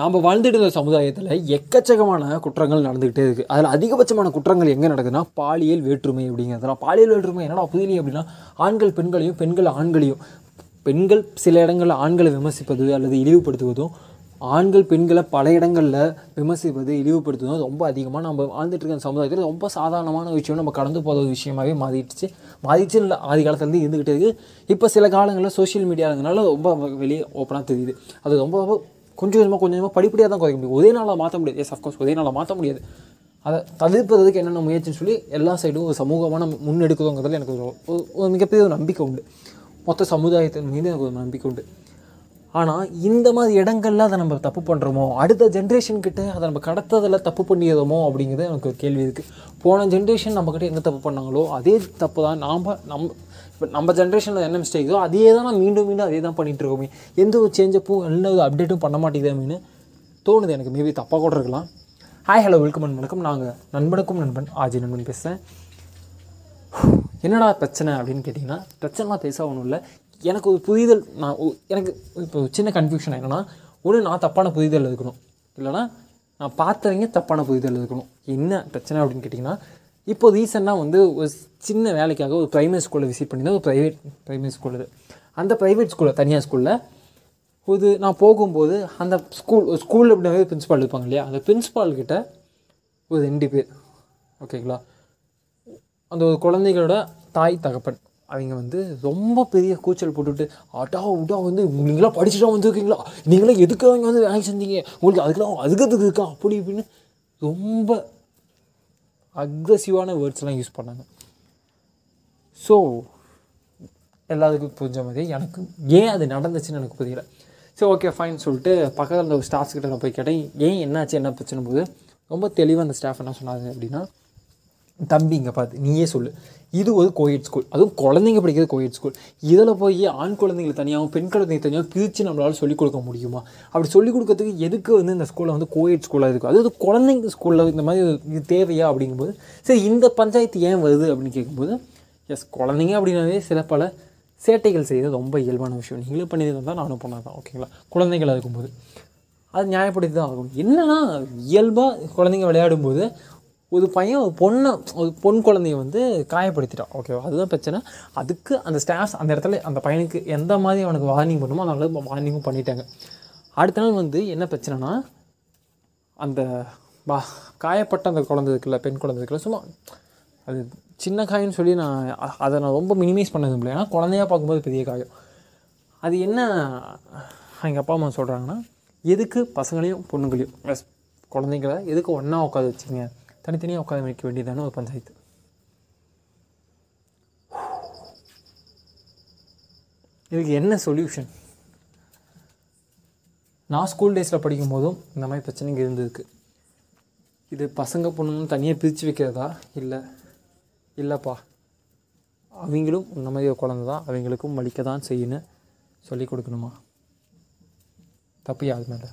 நாம் வாழ்ந்துட்டு இருந்த சமுதாயத்தில் எக்கச்சக்கமான குற்றங்கள் நடந்துக்கிட்டே இருக்குது அதில் அதிகபட்சமான குற்றங்கள் எங்கே நடக்குதுன்னா பாலியல் வேற்றுமை அப்படிங்கிறதுலாம். பாலியல் வேற்றுமை என்னடா புதிலி அப்படின்னா ஆண்கள் பெண்களையும் பெண்கள் ஆண்களையும் பெண்கள் சில இடங்களில் ஆண்களை விமர்சிப்பது அல்லது இழிவுபடுத்துவதும் ஆண்கள் பெண்களை பல இடங்களில் விமர்சிப்பது இழிவுபடுத்துவதும் ரொம்ப அதிகமாக நம்ம வாழ்ந்துட்டு இருக்க சமுதாயத்தில் ரொம்ப சாதாரணமான விஷயம் நம்ம கடந்து போகிற ஒரு விஷயமாகவே மாறிடுச்சு. மாறிடுச்சு இல்லை ஆதி காலத்துலேருந்து இருந்துக்கிட்டே இருக்குது இப்போ சில காலங்களில் சோஷியல் மீடியாங்கிறனால ரொம்ப வெளியே ஓப்பனாக தெரியுது. அது ரொம்ப கொஞ்சம் கொஞ்சமாக கொஞ்சம் கொஞ்சமாக படிப்படியாக தான் குறைக்க முடியும். ஒரே நாளில் மாற்ற முடியாது. எஸ் அஃப்கோர்ஸ் ஒரே நாளில் மாற்ற முடியாது. அதை தவிர்ப்பதற்கு என்னென்ன முயற்சின்னு சொல்லி எல்லா சைடும் ஒரு சமூகமான முன்னெடுக்கிறோங்கிறதுல எனக்கு ஒரு ஒரு- மிகப்பெரிய ஒரு நம்பிக்கை உண்டு. மொத்த சமுதாயத்தின் மீது எனக்கு ஒரு நம்பிக்கை உண்டு. ஆனால் இந்த மாதிரி இடங்கள்ல அதை நம்ம தப்பு பண்ணுறோமோ அடுத்த ஜென்ரேஷன்கிட்ட அதை நம்ம கடத்ததில் தப்பு பண்ணியதோமோ அப்படிங்கிறது எனக்கு ஒரு கேள்வி இருக்குது போன ஜென்ரேஷன் நம்மக்கிட்ட என்ன தப்பு பண்ணாங்களோ அதே தப்பு தான் நாம் நம்ம இப்போ நம்ம ஜென்ரேஷனில் என்ன மிஸ்டேக்கோ அதே தான் நான் மீண்டும் மீண்டும் அதே தான் பண்ணிகிட்டு இருக்கோமே. எந்த ஒரு சேஞ்சப்பும் எந்த ஒரு அப்டேட்டும் பண்ண மாட்டேங்குதுன்னு தோணுது எனக்கு. மேபி தப்பாக கூட இருக்கலாம். ஹாய் ஹலோ வெல்கம் அண்ட் வணக்கம் நாங்கள் நண்பனுக்கும் நண்பன் ஆஜி நண்பன் பேசுகிறேன் என்னடா பிரச்சனை அப்படின்னு கேட்டிங்கன்னா பிரச்சனைலாம் பேச ஒன்றும் இல்லை. எனக்கு ஒரு புரிதல் நான் எனக்கு இப்போ சின்ன கன்ஃபியூஷன் என்னென்னா ஒன்று நான் தப்பான புரிதல் இருக்கணும் இல்லைனா நான் பார்த்தவங்க தப்பான புரிதல் இருக்கணும் என்ன பிரச்சனை அப்படின்னு கேட்டிங்கன்னா இப்போ ரீசெண்டாக வந்து ஒரு சின்ன வேலைக்காக ஒரு ப்ரைமரி ஸ்கூலில் விசிட் பண்ணியிருந்தேன். ஒரு ப்ரைவேட் ப்ரைமரி ஸ்கூல் இது. அந்த ப்ரைவேட் ஸ்கூலில் தனியார் ஸ்கூலில் ஒரு நான் போகும்போது அந்த ஸ்கூல் ஸ்கூலில் அப்படின்னாவே பிரின்ஸ்பால் இருப்பாங்க இல்லையா? அந்த பிரின்ஸ்பால்கிட்ட ஒரு ரெண்டு பேர். ஓகேங்களா அந்த ஒரு குழந்தைகளோட தாய் தகப்பன். அவங்க வந்து ரொம்ப பெரிய கூச்சல் போட்டுட்டு ஆட்டா உடா வந்து நீங்களாம் படிச்சுட்டா வந்துருக்கீங்களா? நீங்களாம் எதுக்கு அவங்க வந்து வேலை செஞ்சீங்க? உங்களுக்கு அதுக்கெல்லாம் அதுக்கு இருக்கா? அப்படி இப்படின்னு ரொம்ப அக்ரெசிவான வேர்ட்ஸ்லாம் யூஸ் பண்ணாங்க. ஸோ எல்லாத்துக்கும் புரிஞ்ச மாதிரி எனக்கு ஏன் அது நடந்துச்சுன்னு எனக்கு புரியல. சரி ஓகே ஃபைன் சொல்லிட்டு பக்கத்தில் இருந்த ஒரு ஸ்டாஃப்ஸ் கிட்ட நான் போய் கேட்டேன் ஏன் என்னாச்சு? என்ன பிரச்சனை போது ரொம்ப தெளிவாக அந்த ஸ்டாஃப் என்ன சொன்னாங்க அப்படின்னா தம்பி இங்கே பார்த்து நீயே சொல்லு. இது ஒரு கோயட் ஸ்கூல் அதுவும் குழந்தைங்க படிக்கிறது கோயட் ஸ்கூல் இதில் போய் ஆண் குழந்தைங்களை தனியாகவும் பெண் குழந்தைங்க தனியாகவும் பிரித்து நம்மளால் சொல்லிக் கொடுக்க முடியுமா? அப்படி சொல்லிக் கொடுக்கறதுக்கு எதுக்கு வந்து இந்த ஸ்கூலில் வந்து கோயட் ஸ்கூலாக இருக்கும் அதாவது குழந்தைங்க ஸ்கூலில் இந்த மாதிரி இது தேவையா அப்படிங்கும்போது சரி இந்த பஞ்சாயத்து ஏன் வருது அப்படின்னு கேட்கும்போது எஸ் குழந்தைங்க அப்படின்னாவே சில பல சேட்டைகள் செய்கிறது ரொம்ப இயல்பான விஷயம். நீங்களும் பண்ணியது தான் நானும் பண்ணாதான் தான் ஓகேங்களா? குழந்தைகள் இருக்கும்போது. அது நியாயப்படுத்தி தான் ஆகும் என்னென்னா இயல்பாக குழந்தைங்க விளையாடும்போது ஒரு பையன் ஒரு பொண்ணை ஒரு பொன் குழந்தைய வந்து காயப்படுத்திட்டான். ஓகேவா அதுதான் பிரச்சனை. அதுக்கு அந்த ஸ்டாஃப்ஸ் அந்த இடத்துல அந்த பையனுக்கு எந்த மாதிரி அவனுக்கு வார்னிங் பண்ணுமோ அந்த அளவுக்கு வார்னிங்கும் பண்ணிட்டாங்க. அடுத்த நாள் வந்து என்ன பிரச்சனைனா அந்த பா காயப்பட்ட அந்த குழந்தை இருக்குல்ல பெண் குழந்தை இருக்குல்ல சும்மா அது சின்ன காயம்னு சொல்லி நான் அதை நான் ரொம்ப மினிமைஸ் பண்ணது இல்லை ஏன்னா குழந்தையா பார்க்கும்போது பெரிய காயம். அது என்ன எங்கள் அப்பா அம்மா சொல்கிறாங்கன்னா எதுக்கு பசங்களையும் பொண்ணுங்களையும் குழந்தைங்கள எதுக்கு ஒன்றா உட்காந்து வச்சிங்க? தனித்தனியாக உட்கார வைக்க வேண்டியதான ஒரு பஞ்சாயத்து. இதுக்கு என்ன சொல்யூஷன் நான் ஸ்கூல் டேஸில் படிக்கும் போதும் இந்த மாதிரி பிரச்சனைங்க இருந்திருக்கு. இது பசங்க பொண்ணுன்னு தனியாக பிரித்து வைக்கிறதா? இல்லை. இல்லைப்பா. அவங்களும் இந்த மாதிரி ஒரு தான். அவங்களுக்கும் வலிக்க தான் செய்யணும் சொல்லி கொடுக்கணுமா? தப்பு யாருமே மேலே?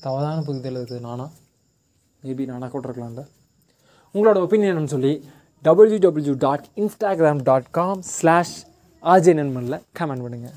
தவறான புரிதல் இருக்குது நானா? மேபி நானாக கூட இருக்கலாம்ல உங்களோட ஒப்பீனியன் சொல்லி W W dot Instagram dot com slash RJ நண்பனில் comment பண்ணுங்கள்